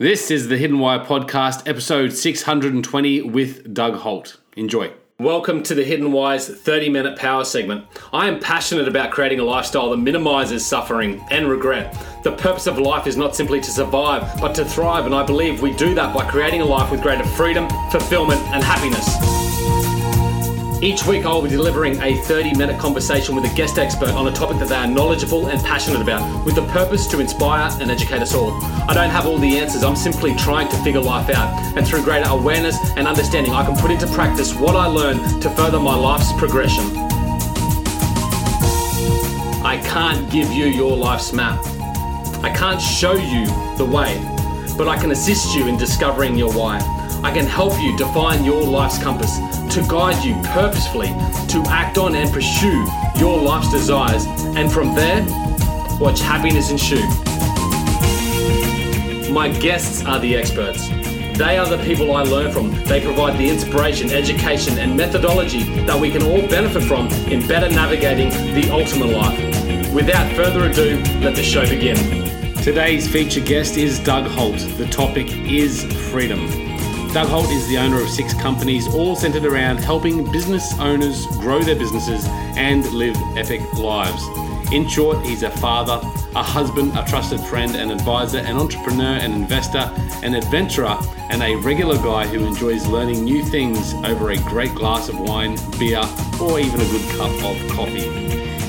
This is the Hidden Why podcast, episode 620 with Doug Holt. Enjoy. Welcome to the Hidden Why's 30 minute power segment. I am passionate about creating a lifestyle that minimizes suffering and regret. The purpose of life is not simply to survive, but to thrive, and I believe we do that by creating a life with greater freedom, fulfillment, and happiness. Each week, I will be delivering a 30 minute conversation with a guest expert on a topic that they are knowledgeable and passionate about, with the purpose to inspire and educate us all. I don't have all the answers, I'm simply trying to figure life out. And through greater awareness and understanding, I can put into practice what I learn to further my life's progression. I can't give you your life's map. I can't show you the way, but I can assist you in discovering your why. I can help you define your life's compass to guide you purposefully to act on and pursue your life's desires, and from there, watch happiness ensue. My guests are the experts. They are the people I learn from. They provide the inspiration, education, and methodology that we can all benefit from in better navigating the ultimate life. Without further ado, let the show begin. Today's featured guest is Doug Holt. The topic is freedom. Doug Holt is the owner of six companies, all centered around helping business owners grow their businesses and live epic lives. In short, he's a father, a husband, a trusted friend, an advisor, an entrepreneur, an investor, an adventurer, and a regular guy who enjoys learning new things over a great glass of wine, beer, or even a good cup of coffee.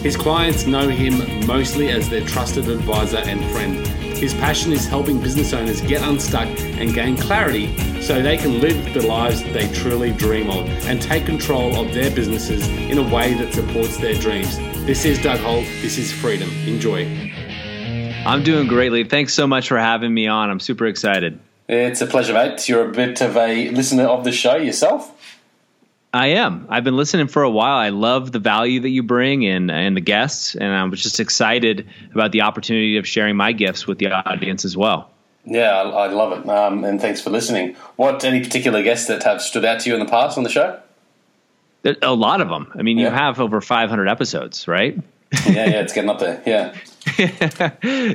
His clients know him mostly as their trusted advisor and friend. His passion is helping business owners get unstuck and gain clarity so they can live the lives they truly dream of and take control of their businesses in a way that supports their dreams. This is Doug Holt. This is Freedom. Enjoy. I'm doing greatly. Thanks so much for having me on. I'm super excited. It's a pleasure, mate. You're a bit of a listener of the show yourself. I am. I've been listening for a while. I love the value that you bring and and the guests, and I was just excited about the opportunity of sharing my gifts with the audience as well. Yeah, I, I love it, um, and thanks for listening. What any particular guests that have stood out to you in the past on the show? A lot of them. I mean, yeah. you have over 500 episodes, right? yeah, yeah, it's getting up there. Yeah.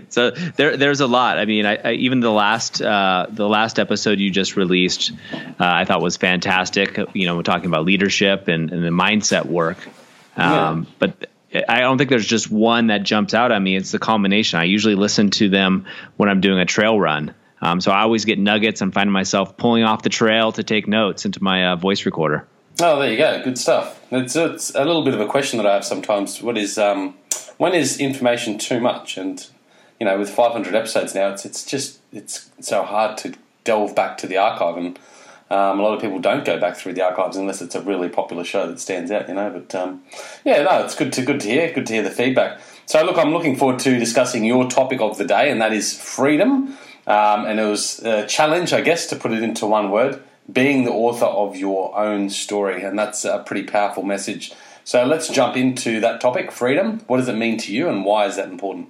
so there, there's a lot. I mean, I, I, even the last, uh, the last episode you just released, uh, I thought was fantastic. You know, we're talking about leadership and, and the mindset work. Um, yeah. But I don't think there's just one that jumps out at me. It's the combination. I usually listen to them when I'm doing a trail run. Um, so I always get nuggets. I'm finding myself pulling off the trail to take notes into my uh, voice recorder. Oh, there you go. Good stuff. It's, it's, a little bit of a question that I have sometimes. What is um, when is information too much? And you know, with 500 episodes now, it's it's just it's so hard to delve back to the archive, and um, a lot of people don't go back through the archives unless it's a really popular show that stands out. You know, but um, yeah, no, it's good to good to hear. Good to hear the feedback. So, look, I'm looking forward to discussing your topic of the day, and that is freedom. Um, and it was a challenge, I guess, to put it into one word being the author of your own story. And that's a pretty powerful message. So let's jump into that topic freedom. What does it mean to you, and why is that important?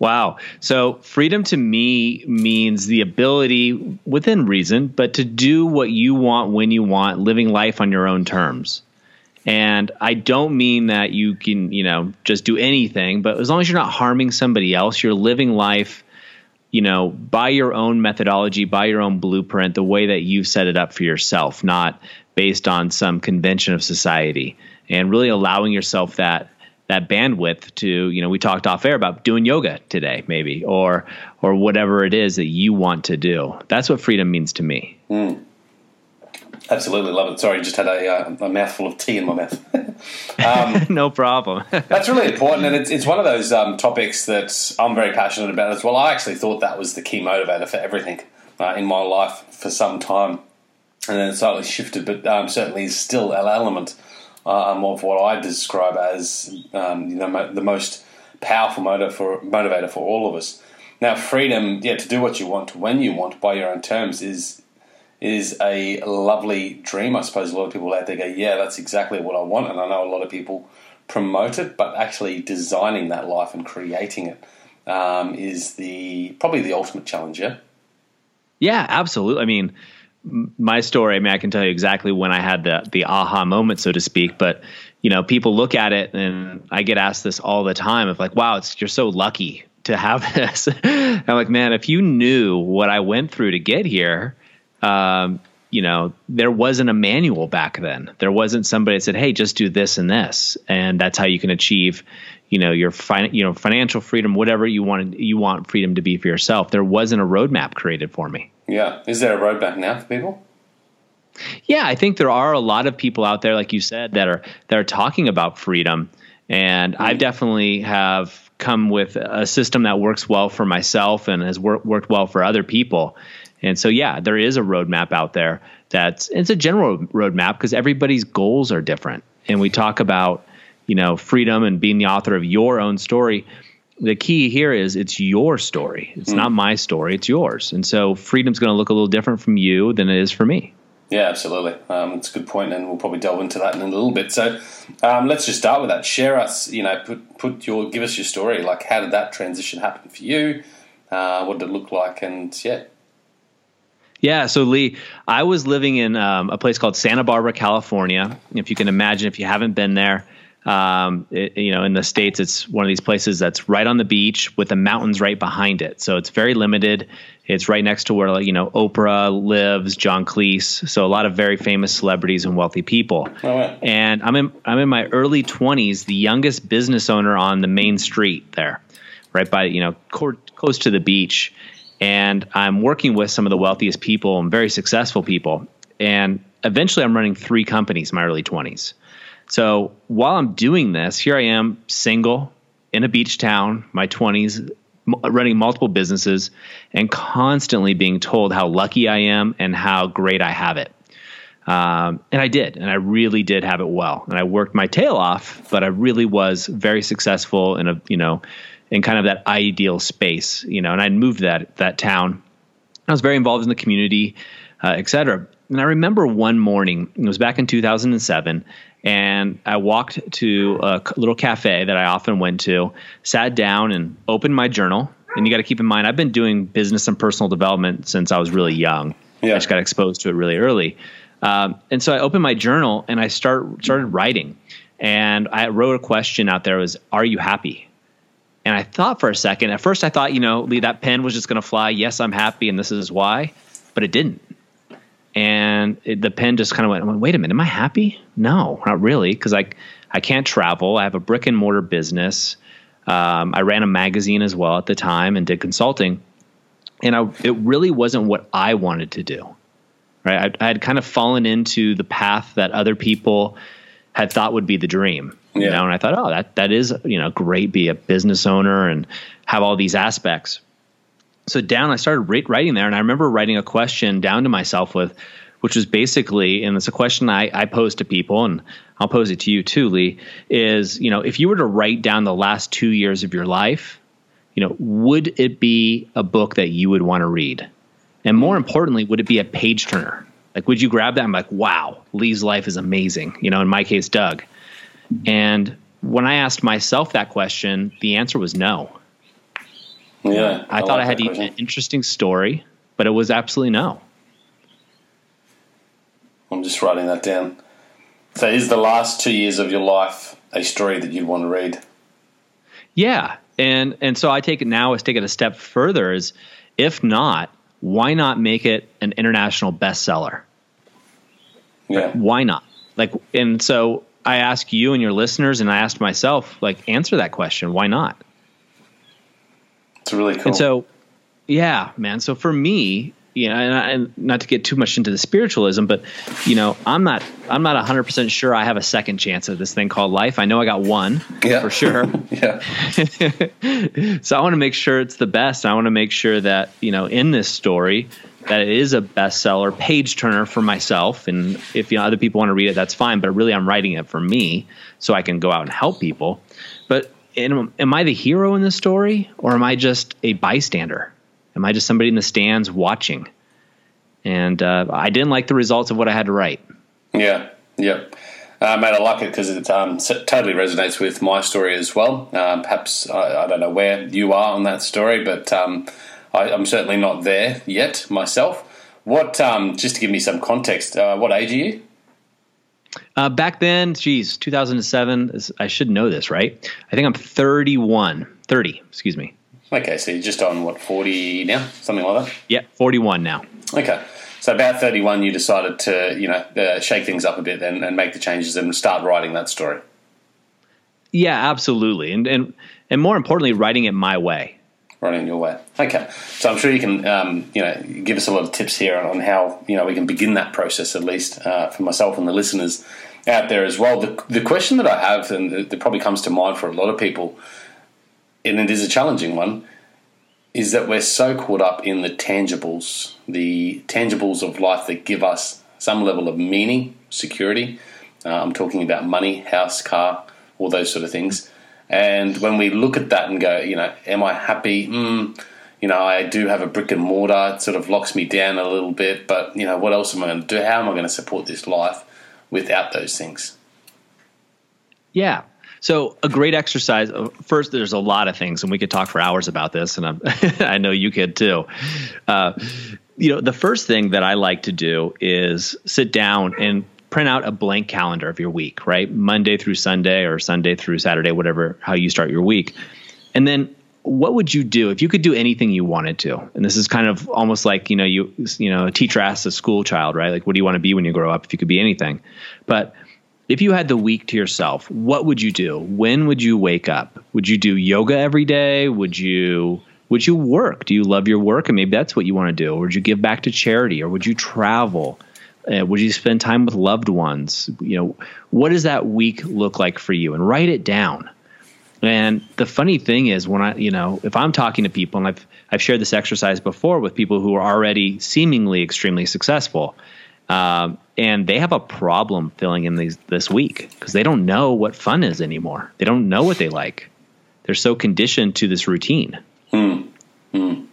Wow. So, freedom to me means the ability, within reason, but to do what you want when you want, living life on your own terms. And I don't mean that you can, you know, just do anything, but as long as you're not harming somebody else, you're living life you know, by your own methodology, by your own blueprint, the way that you've set it up for yourself, not based on some convention of society, and really allowing yourself that that bandwidth to, you know, we talked off air about doing yoga today, maybe, or or whatever it is that you want to do. That's what freedom means to me. Mm. Absolutely love it. Sorry, just had a, uh, a mouthful of tea in my mouth. um, no problem. that's really important, and it's, it's one of those um, topics that I'm very passionate about as well. I actually thought that was the key motivator for everything uh, in my life for some time, and then it slightly shifted, but um, certainly is still an element um, of what I describe as um, you know the most powerful motivator for, motivator for all of us. Now, freedom, yeah, to do what you want when you want by your own terms is is a lovely dream. I suppose a lot of people out there go, yeah, that's exactly what I want. And I know a lot of people promote it, but actually designing that life and creating it um, is the probably the ultimate challenge. Yeah. Yeah, absolutely. I mean, my story. I mean, I can tell you exactly when I had the the aha moment, so to speak. But you know, people look at it, and I get asked this all the time of like, "Wow, it's you're so lucky to have this. I'm like, man, if you knew what I went through to get here, um, you know, there wasn't a manual back then. There wasn't somebody that said, "Hey, just do this and this," and that's how you can achieve, you know, your fin- you know, financial freedom, whatever you want you want freedom to be for yourself. There wasn't a roadmap created for me. Yeah, is there a roadmap now for people? Yeah, I think there are a lot of people out there, like you said, that are that are talking about freedom, and mm-hmm. I definitely have come with a system that works well for myself and has wor- worked well for other people. And so, yeah, there is a roadmap out there that's it's a general roadmap because everybody's goals are different. And we talk about, you know, freedom and being the author of your own story. The key here is it's your story. It's mm. not my story. It's yours. And so freedom's going to look a little different from you than it is for me. Yeah, absolutely. Um, it's a good point, and we'll probably delve into that in a little bit. So, um, let's just start with that. Share us, you know, put put your give us your story. Like, how did that transition happen for you? Uh, what did it look like? And yeah, yeah, so Lee, I was living in um, a place called Santa Barbara, California. If you can imagine, if you haven't been there, um, it, you know, in the states, it's one of these places that's right on the beach with the mountains right behind it. So it's very limited. It's right next to where you know Oprah lives, John Cleese. So a lot of very famous celebrities and wealthy people. Oh, wow. And I'm in I'm in my early 20s, the youngest business owner on the main street there, right by you know close to the beach and I'm working with some of the wealthiest people and very successful people. And eventually, I'm running three companies in my early 20s. So while I'm doing this, here I am, single in a beach town, my 20s, running multiple businesses, and constantly being told how lucky I am and how great I have it. Um, and I did, and I really did have it well. And I worked my tail off, but I really was very successful in a you know in kind of that ideal space, you know, and I'd moved that that town. I was very involved in the community, uh, et cetera. And I remember one morning, it was back in 2007, and I walked to a little cafe that I often went to, sat down and opened my journal. And you got to keep in mind, I've been doing business and personal development since I was really young. Yeah. I just got exposed to it really early. Um, and so I opened my journal and I start started writing. And I wrote a question out there was, "Are you happy?" And I thought for a second, at first I thought, you know, Lee, that pen was just going to fly. Yes, I'm happy, and this is why. But it didn't. And it, the pen just kind of went, went, wait a minute, am I happy? No, not really, because I, I can't travel. I have a brick and mortar business. Um, I ran a magazine as well at the time and did consulting. And I, it really wasn't what I wanted to do. Right. I, I had kind of fallen into the path that other people had thought would be the dream. Yeah. You know, and I thought, oh, that that is you know great. Be a business owner and have all these aspects. So down, I started writing there, and I remember writing a question down to myself with, which was basically, and it's a question I, I pose to people, and I'll pose it to you too, Lee. Is you know, if you were to write down the last two years of your life, you know, would it be a book that you would want to read? And more importantly, would it be a page turner? Like, would you grab that? I'm like, wow, Lee's life is amazing. You know, in my case, Doug. And when I asked myself that question, the answer was no. Yeah. I, I thought like I had an interesting story, but it was absolutely no. I'm just writing that down. So, is the last two years of your life a story that you'd want to read? Yeah, and and so I take it now is take it a step further. Is if not, why not make it an international bestseller? Yeah. Why not? Like, and so I ask you and your listeners, and I asked myself, like, answer that question. Why not? It's really cool. And so, yeah, man. So for me, you know, and, I, and, not to get too much into the spiritualism, but you know, I'm not, I'm not hundred percent sure I have a second chance at this thing called life. I know I got one yeah. for sure. yeah. so I want to make sure it's the best. I want to make sure that you know, in this story, that it is a bestseller, page turner for myself. And if you know other people want to read it, that's fine. But really, I'm writing it for me so I can go out and help people. Am, am I the hero in this story, or am I just a bystander? Am I just somebody in the stands watching? And uh, I didn't like the results of what I had to write. Yeah, yeah. Uh, mate, I like it because it um, totally resonates with my story as well. Um, perhaps I, I, don't know where you are on that story, but um, I, am certainly not there yet myself. What, um, just to give me some context, uh, what age are you? Uh, back then, geez, 2007. I should know this, right? I think I'm 31, 30, excuse me. Okay, so you're just on what forty now, something like that. Yeah, forty-one now. Okay, so about thirty-one, you decided to you know uh, shake things up a bit and, and make the changes and start writing that story. Yeah, absolutely, and and and more importantly, writing it my way. Writing your way. Okay, so I'm sure you can um, you know give us a lot of tips here on how you know we can begin that process at least uh, for myself and the listeners out there as well. The the question that I have and that probably comes to mind for a lot of people and it is a challenging one, is that we're so caught up in the tangibles, the tangibles of life that give us some level of meaning, security. Uh, I'm talking about money, house, car, all those sort of things. And when we look at that and go, you know, am I happy? Mm, you know, I do have a brick and mortar. It sort of locks me down a little bit. But, you know, what else am I going to do? How am I going to support this life without those things? Yeah. So a great exercise. Uh, first, there's a lot of things, and we could talk for hours about this, and i know you could too. Uh, you know, the first thing that I like to do is sit down and print out a blank calendar of your week, right? Monday through Sunday or Sunday through Saturday, whatever how you start your week, and then what would you do if you could do anything you wanted to? And this is kind of almost like you know you you know a teacher asks a school child, right? Like, what do you want to be when you grow up? If you could be anything, but if you had the week to yourself, what would you do? When would you wake up? Would you do yoga every day? Would you would you work? Do you love your work and maybe that's what you want to do? Or would you give back to charity or would you travel? Uh, would you spend time with loved ones? You know, what does that week look like for you? And write it down. And the funny thing is when I, you know, if I'm talking to people and I've I've shared this exercise before with people who are already seemingly extremely successful, um, and they have a problem filling in these this week because they don't know what fun is anymore. They don't know what they like. They're so conditioned to this routine. Hmm. Hmm.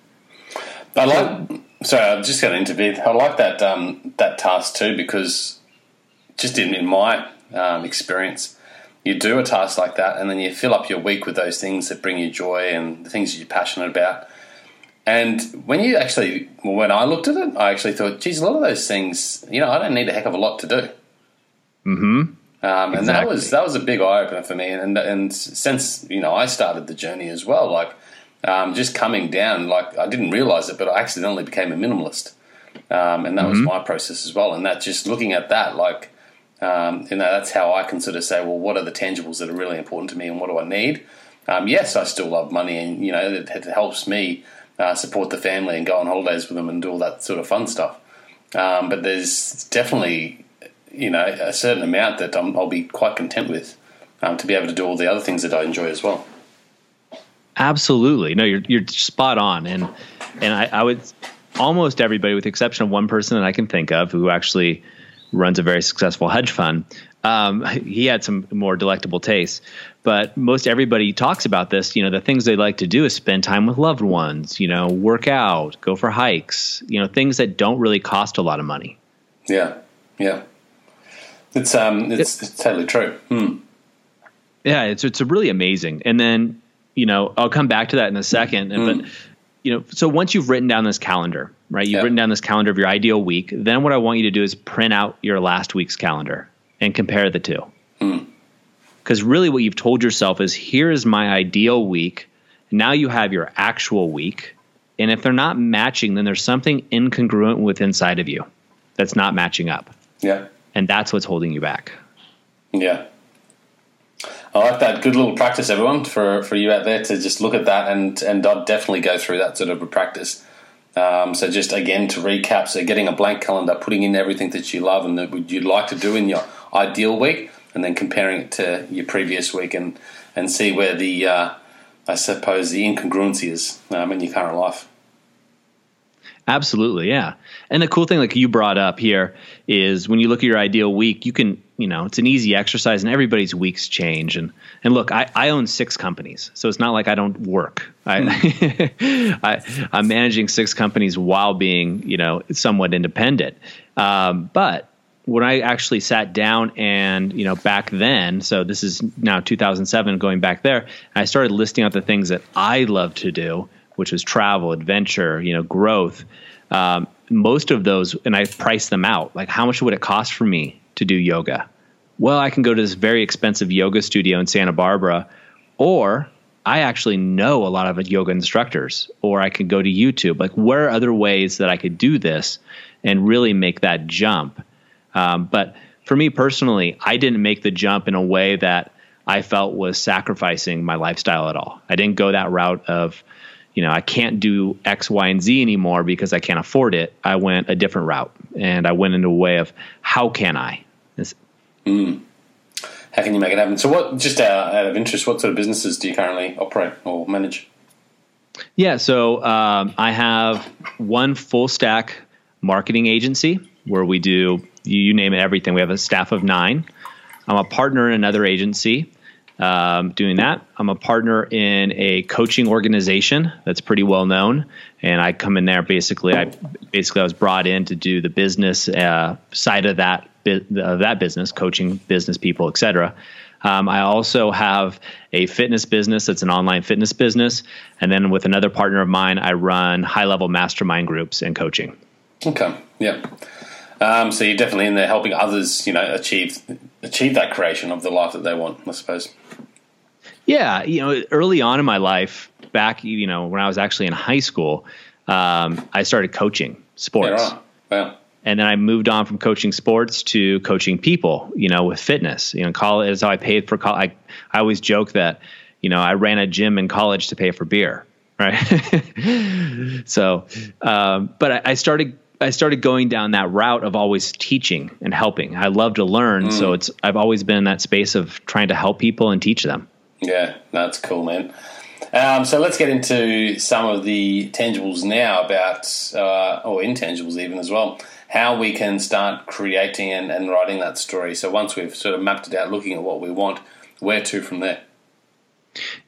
I like. Sorry, I'm just going to intervene. I like that um, that task too because just in, in my um, experience, you do a task like that, and then you fill up your week with those things that bring you joy and the things you're passionate about. And when you actually, well, when I looked at it, I actually thought, geez, a lot of those things, you know, I don't need a heck of a lot to do. Hmm. Um, and exactly. that was that was a big eye opener for me. And and since you know I started the journey as well, like um, just coming down, like I didn't realize it, but I accidentally became a minimalist, um, and that mm-hmm. was my process as well. And that just looking at that, like um, you know, that's how I can sort of say, well, what are the tangibles that are really important to me, and what do I need? Um, yes, I still love money, and you know, it, it helps me uh, support the family and go on holidays with them and do all that sort of fun stuff. Um, but there's definitely, you know, a certain amount that i will be quite content with um, to be able to do all the other things that I enjoy as well. Absolutely, no, you're you're spot on, and and I, I would almost everybody, with the exception of one person that I can think of, who actually runs a very successful hedge fund. Um, he had some more delectable tastes, but most everybody talks about this. You know, the things they like to do is spend time with loved ones. You know, work out, go for hikes. You know, things that don't really cost a lot of money. Yeah, yeah, it's um, it's, it's totally true. Hmm. Yeah, it's it's really amazing. And then you know, I'll come back to that in a second. Mm. But you know, so once you've written down this calendar, right? You've yeah. written down this calendar of your ideal week. Then what I want you to do is print out your last week's calendar and compare the two. Because mm. really, what you've told yourself is here is my ideal week. Now you have your actual week. And if they're not matching, then there's something incongruent with inside of you that's not matching up. Yeah. And that's what's holding you back. Yeah. I like that. Good little practice, everyone, for, for you out there to just look at that and and I'd definitely go through that sort of a practice. Um, so just again to recap, so getting a blank calendar, putting in everything that you love and that you'd like to do in your ideal week, and then comparing it to your previous week and and see where the uh, I suppose the incongruency is um, in your current life. Absolutely, yeah. And the cool thing, like you brought up here, is when you look at your ideal week, you can, you know, it's an easy exercise, and everybody's weeks change. And and look, I, I own six companies, so it's not like I don't work. I, hmm. I I'm managing six companies while being, you know, somewhat independent. Um, but when I actually sat down and, you know, back then, so this is now 2007, going back there, I started listing out the things that I love to do, which was travel, adventure, you know, growth. Um, most of those, and I priced them out. Like, how much would it cost for me to do yoga? Well, I can go to this very expensive yoga studio in Santa Barbara, or I actually know a lot of yoga instructors, or I could go to YouTube. Like, where are other ways that I could do this and really make that jump? Um, but for me personally, I didn't make the jump in a way that I felt was sacrificing my lifestyle at all. I didn't go that route of, you know, I can't do X, Y, and Z anymore because I can't afford it. I went a different route and I went into a way of how can I? Mm. How can you make it happen? So, what, just out, of interest, what sort of businesses do you currently operate or manage? Yeah, so um, I have one full stack marketing agency where we do, you name it, everything. We have a staff of nine. I'm a partner in another agency um, doing that. I'm a partner in a coaching organization that's pretty well known, and I come in there basically. I basically I was brought in to do the business uh, side of that of that business, coaching business people, etc. Um, I also have a fitness business that's an online fitness business, and then with another partner of mine, I run high level mastermind groups and coaching. Okay. Yeah. Um, so you're definitely in there helping others, you know, achieve achieve that creation of the life that they want. I suppose. Yeah, you know, early on in my life, back you know when I was actually in high school, um, I started coaching sports. Yeah, right. Wow. And then I moved on from coaching sports to coaching people, you know, with fitness. You know, college is how I paid for college. I, I always joke that, you know, I ran a gym in college to pay for beer, right? so, um, but I, I started I started going down that route of always teaching and helping. I love to learn, mm. so it's I've always been in that space of trying to help people and teach them. Yeah, that's cool, man. Um, so let's get into some of the tangibles now about, uh, or intangibles even as well, how we can start creating and, and writing that story. So once we've sort of mapped it out, looking at what we want, where to from there?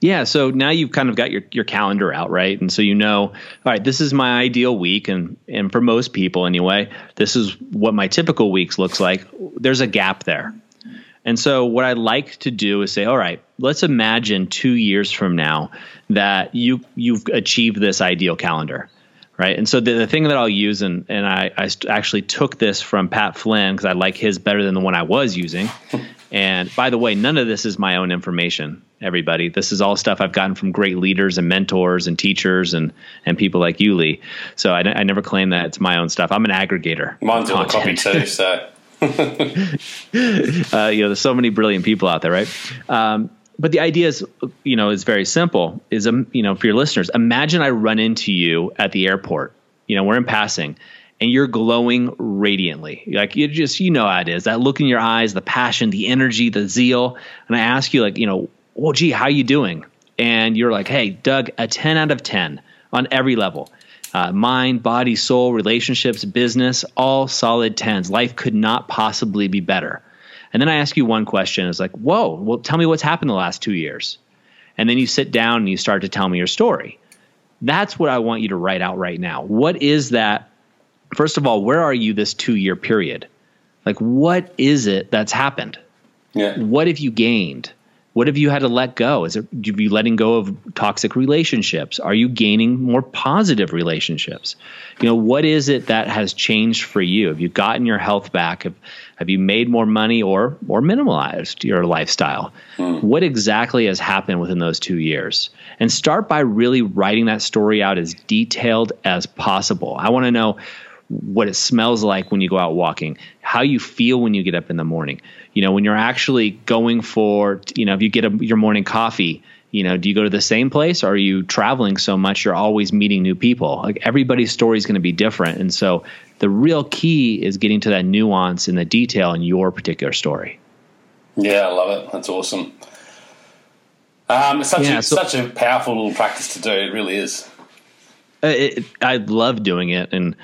Yeah, so now you've kind of got your, your calendar out, right? And so you know, all right, this is my ideal week and and for most people anyway, this is what my typical weeks looks like. There's a gap there. And so what I like to do is say, all right, let's imagine 2 years from now that you you've achieved this ideal calendar. Right. And so the, the thing that I'll use, and, and I, I actually took this from Pat Flynn because I like his better than the one I was using. And by the way, none of this is my own information, everybody. This is all stuff I've gotten from great leaders and mentors and teachers and, and people like you, Lee. So I, I never claim that it's my own stuff. I'm an aggregator. Mine's a copy too, so. uh, you know, there's so many brilliant people out there, right? Um, but the idea is, you know, is very simple. Is um, you know, for your listeners, imagine I run into you at the airport. You know, we're in passing, and you're glowing radiantly. Like you just you know how it is. That look in your eyes, the passion, the energy, the zeal. And I ask you like, you know, well, gee, how you doing? And you're like, hey, Doug, a 10 out of 10 on every level. Uh, mind, body, soul, relationships, business, all solid tens. Life could not possibly be better. And then I ask you one question. It's like, whoa, well, tell me what's happened the last two years. And then you sit down and you start to tell me your story. That's what I want you to write out right now. What is that first of all, where are you this two year period? Like, what is it that's happened? Yeah. What have you gained? What have you had to let go? Is it are you letting go of toxic relationships? Are you gaining more positive relationships? You know, what is it that has changed for you? Have you gotten your health back? Have, have you made more money or or minimalized your lifestyle? Mm. What exactly has happened within those two years? And start by really writing that story out as detailed as possible. I want to know what it smells like when you go out walking, how you feel when you get up in the morning. You know, when you're actually going for, you know, if you get a, your morning coffee, you know, do you go to the same place or are you traveling so much you're always meeting new people? Like everybody's story is going to be different. And so the real key is getting to that nuance and the detail in your particular story. Yeah, I love it. That's awesome. Um, it's such, yeah, a, so, such a powerful little practice to do. It really is. Uh, it, I love doing it. And,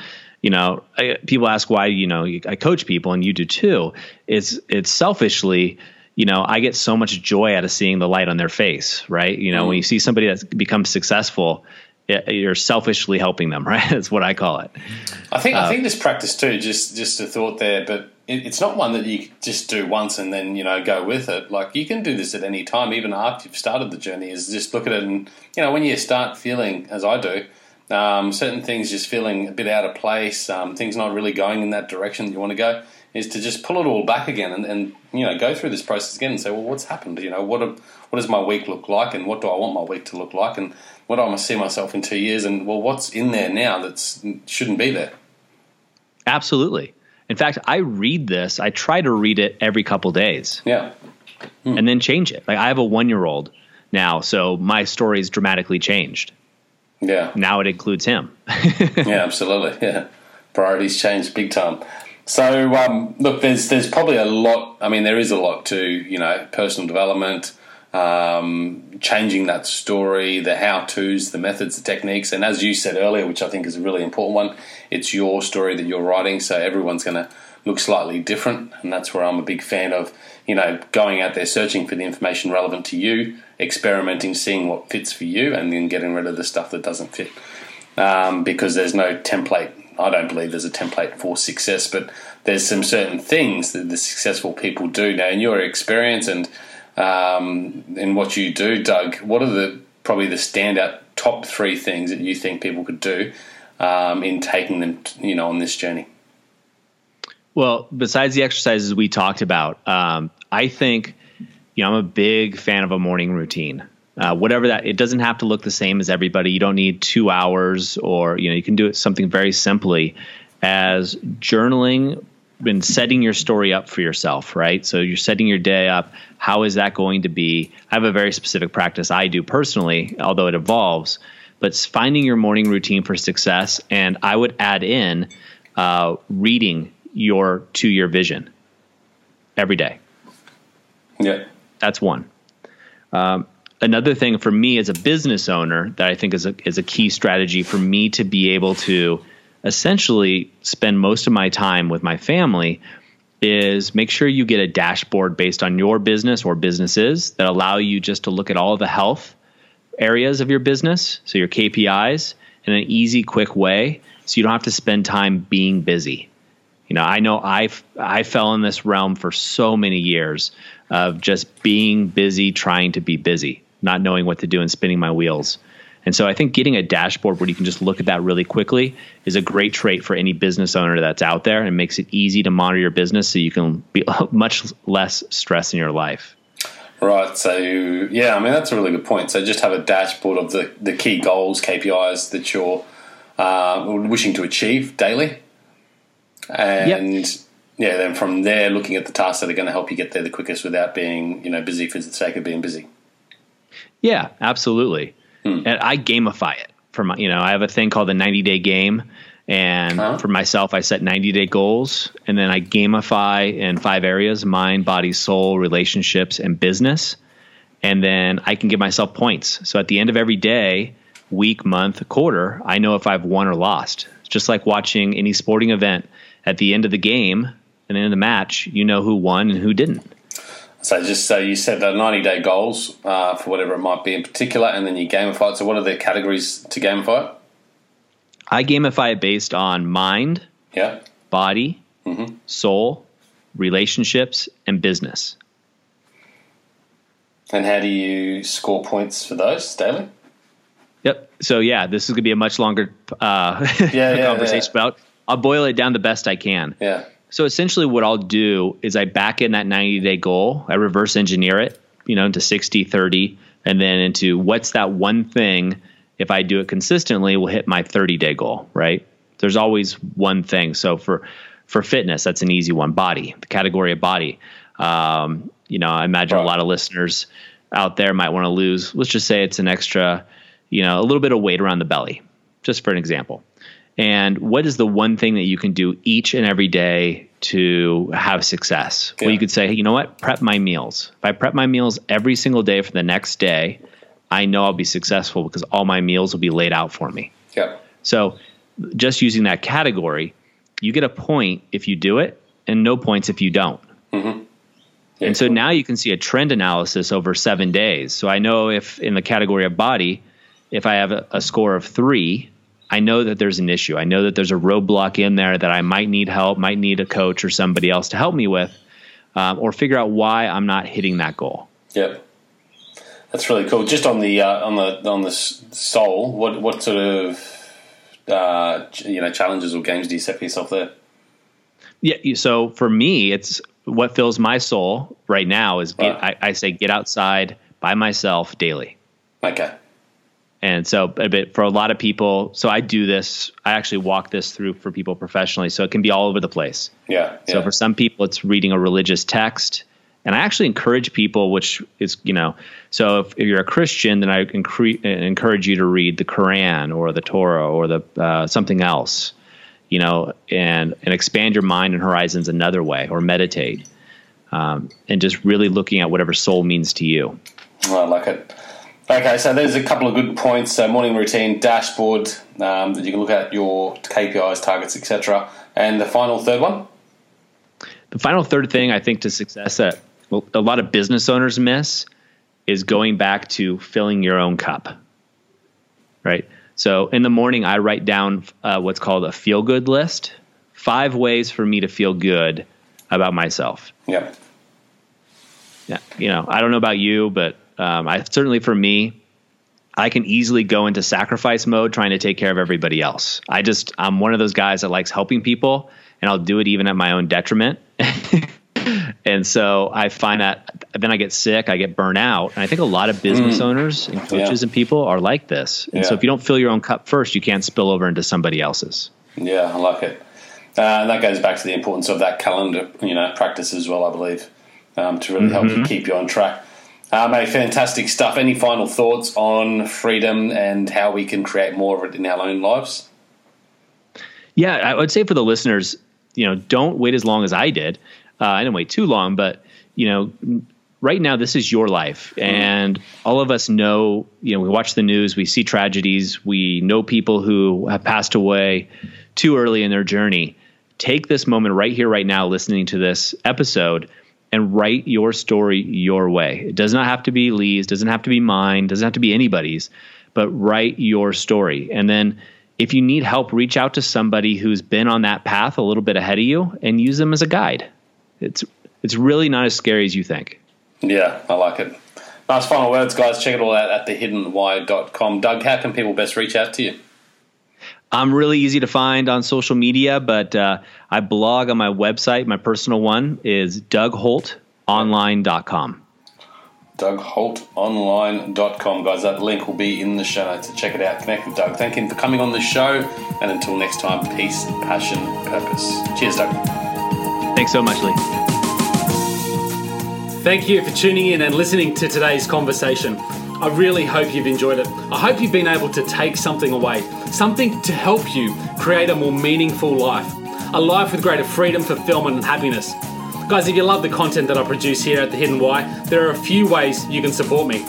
you know, I, people ask why, you know, I coach people and you do too. It's, it's selfishly, you know, I get so much joy out of seeing the light on their face, right? You know, mm when you see somebody that's become successful, you're selfishly helping them, right? That's what I call it. I think, uh, I think this practice too, just, just a thought there, but it, it's not one that you just do once and then, you know, go with it. Like you can do this at any time, even after you've started the journey is just look at it and, you know, when you start feeling as I do, um, certain things just feeling a bit out of place, um, things not really going in that direction that you want to go, is to just pull it all back again and, and you know go through this process again and say, well, what's happened? You know, what what does my week look like, and what do I want my week to look like, and what do I want to see myself in two years, and well, what's in there now that shouldn't be there? Absolutely. In fact, I read this. I try to read it every couple days. Yeah. Hmm. And then change it. Like I have a one year old now, so my story's dramatically changed. Yeah. Now it includes him. yeah, absolutely. Yeah. Priorities change big time. So um, look, there's there's probably a lot. I mean, there is a lot to you know personal development, um, changing that story, the how tos, the methods, the techniques, and as you said earlier, which I think is a really important one, it's your story that you're writing, so everyone's going to look slightly different, and that's where I'm a big fan of. You know, going out there searching for the information relevant to you, experimenting, seeing what fits for you, and then getting rid of the stuff that doesn't fit. Um, because there's no template I don't believe there's a template for success, but there's some certain things that the successful people do. Now, in your experience and um, in what you do, Doug, what are the probably the standout top three things that you think people could do um, in taking them, you know, on this journey? Well, besides the exercises we talked about, um, I think you know I'm a big fan of a morning routine. Uh, whatever that it doesn't have to look the same as everybody. You don't need two hours or you know you can do it something very simply as journaling and setting your story up for yourself right? So you're setting your day up. How is that going to be? I have a very specific practice i do personally although it evolves but finding your morning routine for success. And i would add in uh, reading your two year vision every day. Yeah that's one um, another thing for me as a business owner that I think is a is a key strategy for me to be able to essentially spend most of my time with my family is make sure you get a dashboard based on your business or businesses that allow you just to look at all the health areas of your business, so your KPIs in an easy quick way so you don't have to spend time being busy. Know, I know I I fell in this realm for so many years of just being busy trying to be busy not knowing what to do and spinning my wheels. And so I think getting a dashboard where you can just look at that really quickly is a great trait for any business owner that's out there and makes it easy to monitor your business so you can be much less stress in your life. Right. So, yeah, I mean, that's a really good point. So, just have a dashboard of the, the key goals, KPIs that you're uh, wishing to achieve daily. And yep. yeah, then from there, looking at the tasks that are going to help you get there the quickest without being, you know, busy for the sake of being busy. Yeah, absolutely. Hmm. And I gamify it for my, you know, I have a thing called the 90 day game. And huh? for myself, I set 90 day goals and then I gamify in five areas mind, body, soul, relationships, and business. And then I can give myself points. So at the end of every day, week, month, quarter, I know if I've won or lost. It's just like watching any sporting event. At the end of the game and end of the match, you know who won and who didn't. So just so you set the 90 day goals uh, for whatever it might be in particular, and then you gamify it. So what are the categories to gamify it? I gamify it based on mind, yeah, body, mm-hmm. soul, relationships, and business. And how do you score points for those daily? Yep. So yeah, this is going to be a much longer uh, yeah, yeah, conversation yeah. about. I'll boil it down the best I can. Yeah. So essentially, what I'll do is I back in that 90 day goal, I reverse engineer it, you know, into 60, 30, and then into what's that one thing, if I do it consistently, will hit my 30 day goal, right? There's always one thing. So for, for fitness, that's an easy one body, the category of body. Um, you know, I imagine a lot of listeners out there might want to lose, let's just say it's an extra, you know, a little bit of weight around the belly, just for an example and what is the one thing that you can do each and every day to have success? Yeah. Well, you could say, hey, you know what? Prep my meals. If I prep my meals every single day for the next day, I know I'll be successful because all my meals will be laid out for me. Yeah. So, just using that category, you get a point if you do it, and no points if you don't. Mm-hmm. Yeah, and so cool. now you can see a trend analysis over seven days. So I know if in the category of body, if I have a, a score of three, I know that there's an issue. I know that there's a roadblock in there that I might need help, might need a coach or somebody else to help me with, um, or figure out why I'm not hitting that goal. Yep, that's really cool. Just on the uh, on the on the soul, what what sort of uh, you know challenges or games do you set for yourself there? Yeah. So for me, it's what fills my soul right now is get, right. I, I, say get outside by myself daily. Okay. And so, a bit for a lot of people, so I do this. I actually walk this through for people professionally, so it can be all over the place. Yeah. So yeah. for some people, it's reading a religious text, and I actually encourage people, which is you know, so if, if you're a Christian, then I incre- encourage you to read the Quran or the Torah or the uh, something else you know, and and expand your mind and horizons another way, or meditate, um, and just really looking at whatever soul means to you. Oh, I like it. Okay, so there's a couple of good points. So morning routine, dashboard um, that you can look at your KPIs, targets, etc. And the final third one. The final third thing I think to success that a lot of business owners miss is going back to filling your own cup. Right. So in the morning, I write down uh, what's called a feel good list five ways for me to feel good about myself. Yeah. Yeah. You know, I don't know about you, but um, I certainly for me, I can easily go into sacrifice mode trying to take care of everybody else. I just, I'm one of those guys that likes helping people and I'll do it even at my own detriment. and so I find that then I get sick, I get burnt out. And I think a lot of business mm. owners and coaches yeah. and people are like this. And yeah. so if you don't fill your own cup first, you can't spill over into somebody else's. Yeah, I like it. Uh, and that goes back to the importance of that calendar, you know, practice as well, I believe, um, to really help mm-hmm. you keep you on track. Uh, mate, fantastic stuff. Any final thoughts on freedom and how we can create more of it in our own lives? Yeah, I would say for the listeners, you know, don't wait as long as I did. Uh, I didn't wait too long, but you know, right now this is your life, and all of us know. You know, we watch the news, we see tragedies, we know people who have passed away too early in their journey. Take this moment right here, right now, listening to this episode, and write your story your way. It does not have to be Lee's, doesn't have to be mine, doesn't have to be anybody's, but write your story, and then if you need help, reach out to somebody who's been on that path a little bit ahead of you and use them as a guide. It's it's really not as scary as you think. Yeah, I like it. Nice final words, guys. Check it all out at thehiddenwhy.com. Doug, how can people best reach out to you? I'm really easy to find on social media, but uh, I blog on my website. My personal one is dougholtonline.com. DougHoltOnline.com, guys. That link will be in the show notes. So check it out. Connect with Doug. Thank him for coming on the show. And until next time, peace, passion, purpose. Cheers, Doug. Thanks so much, Lee. Thank you for tuning in and listening to today's conversation. I really hope you've enjoyed it. I hope you've been able to take something away, something to help you create a more meaningful life, a life with greater freedom, fulfillment, and happiness. Guys, if you love the content that I produce here at The Hidden Why, there are a few ways you can support me.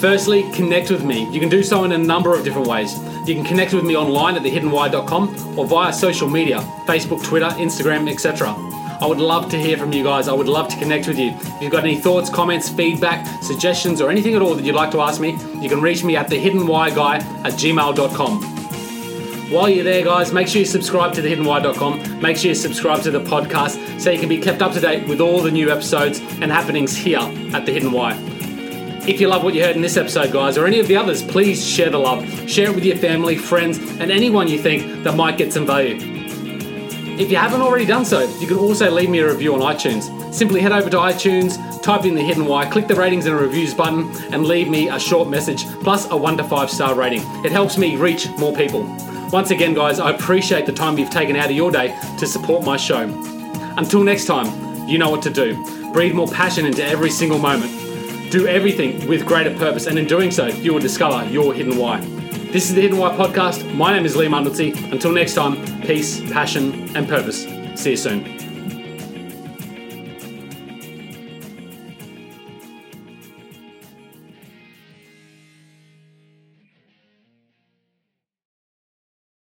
Firstly, connect with me. You can do so in a number of different ways. You can connect with me online at thehiddenwhy.com or via social media Facebook, Twitter, Instagram, etc. I would love to hear from you guys. I would love to connect with you. If you've got any thoughts, comments, feedback, suggestions, or anything at all that you'd like to ask me, you can reach me at thehiddenwhyguy at gmail.com. While you're there, guys, make sure you subscribe to thehiddenwhy.com. Make sure you subscribe to the podcast so you can be kept up to date with all the new episodes and happenings here at The Hidden Why. If you love what you heard in this episode, guys, or any of the others, please share the love. Share it with your family, friends, and anyone you think that might get some value. If you haven't already done so, you can also leave me a review on iTunes. Simply head over to iTunes, type in the hidden why, click the ratings and reviews button, and leave me a short message plus a one to five star rating. It helps me reach more people. Once again, guys, I appreciate the time you've taken out of your day to support my show. Until next time, you know what to do. Breathe more passion into every single moment. Do everything with greater purpose, and in doing so, you will discover your hidden why. This is the Hidden Why Podcast. My name is Liam Mundelsey. Until next time, peace, passion, and purpose. See you soon.